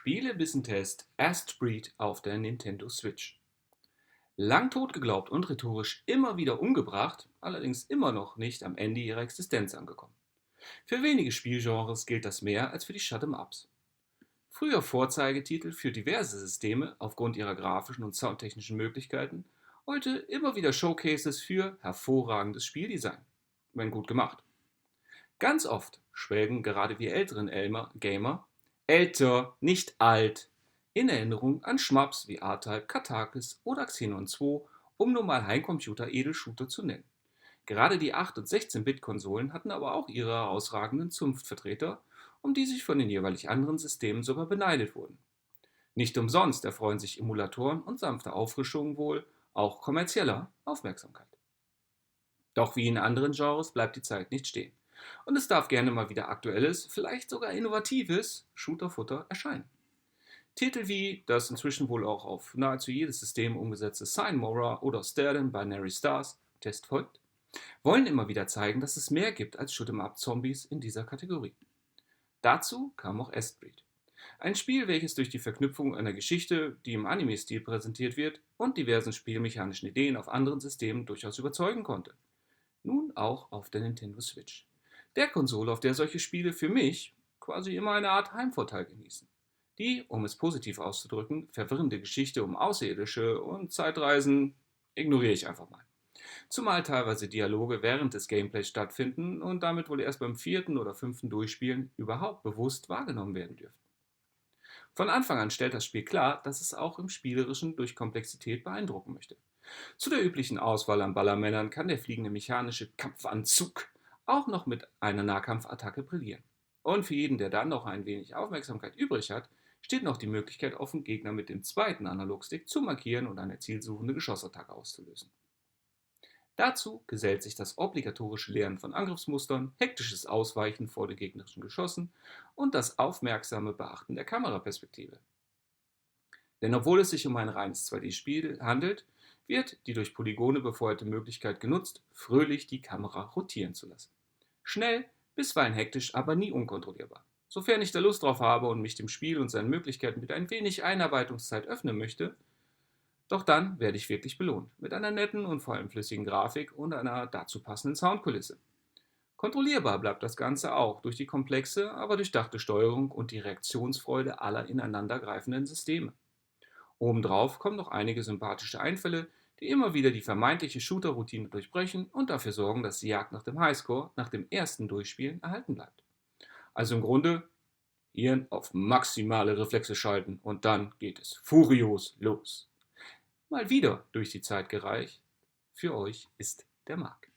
Spielewissentest Astbreed auf der Nintendo Switch. Lang tot geglaubt und rhetorisch immer wieder umgebracht, allerdings immer noch nicht am Ende ihrer Existenz angekommen. Für wenige Spielgenres gilt das mehr als für die Shut'em-Ups. Früher Vorzeigetitel für diverse Systeme aufgrund ihrer grafischen und soundtechnischen Möglichkeiten, heute immer wieder Showcases für hervorragendes Spieldesign, wenn gut gemacht. Ganz oft schwelgen gerade wir älteren Elmer, Gamer älter, nicht alt, in Erinnerung an Schmaps wie A-Type, Katakis oder Xenon 2, um nur mal Heimcomputer-Edelshooter zu nennen. Gerade die 8- und 16-Bit-Konsolen hatten aber auch ihre herausragenden Zunftvertreter, um die sich von den jeweilig anderen Systemen sogar beneidet wurden. Nicht umsonst erfreuen sich Emulatoren und sanfte Auffrischungen wohl auch kommerzieller Aufmerksamkeit. Doch wie in anderen Genres bleibt die Zeit nicht stehen. Und es darf gerne mal wieder aktuelles, vielleicht sogar innovatives Shooter-Futter erscheinen. Titel wie das inzwischen wohl auch auf nahezu jedes System umgesetzte Sign Mora oder Sterling Binary Stars, Test folgt, wollen immer wieder zeigen, dass es mehr gibt als Shoot'em-up Zombies in dieser Kategorie. Dazu kam auch Estbreed. Ein Spiel, welches durch die Verknüpfung einer Geschichte, die im Anime-Stil präsentiert wird, und diversen spielmechanischen Ideen auf anderen Systemen durchaus überzeugen konnte. Nun auch auf der Nintendo Switch der Konsole, auf der solche Spiele für mich quasi immer eine Art Heimvorteil genießen. Die, um es positiv auszudrücken, verwirrende Geschichte um Außerirdische und Zeitreisen ignoriere ich einfach mal. Zumal teilweise Dialoge während des Gameplays stattfinden und damit wohl erst beim vierten oder fünften Durchspielen überhaupt bewusst wahrgenommen werden dürfen. Von Anfang an stellt das Spiel klar, dass es auch im Spielerischen durch Komplexität beeindrucken möchte. Zu der üblichen Auswahl an Ballermännern kann der fliegende mechanische Kampfanzug auch noch mit einer Nahkampfattacke brillieren. Und für jeden, der dann noch ein wenig Aufmerksamkeit übrig hat, steht noch die Möglichkeit offen, Gegner mit dem zweiten Analogstick zu markieren und eine zielsuchende Geschossattacke auszulösen. Dazu gesellt sich das obligatorische Lernen von Angriffsmustern, hektisches Ausweichen vor den gegnerischen Geschossen und das aufmerksame Beachten der Kameraperspektive. Denn obwohl es sich um ein reines 2D-Spiel handelt, wird die durch Polygone befeuerte Möglichkeit genutzt, fröhlich die Kamera rotieren zu lassen. Schnell, bisweilen hektisch, aber nie unkontrollierbar. Sofern ich da Lust drauf habe und mich dem Spiel und seinen Möglichkeiten mit ein wenig Einarbeitungszeit öffnen möchte, doch dann werde ich wirklich belohnt. Mit einer netten und vor allem flüssigen Grafik und einer dazu passenden Soundkulisse. Kontrollierbar bleibt das Ganze auch durch die komplexe, aber durchdachte Steuerung und die Reaktionsfreude aller ineinandergreifenden Systeme. Obendrauf kommen noch einige sympathische Einfälle, die immer wieder die vermeintliche Shooter-Routine durchbrechen und dafür sorgen, dass die Jagd nach dem Highscore nach dem ersten Durchspielen erhalten bleibt. Also im Grunde Hirn auf maximale Reflexe schalten und dann geht es furios los. Mal wieder durch die Zeit gereicht. Für euch ist der Marc.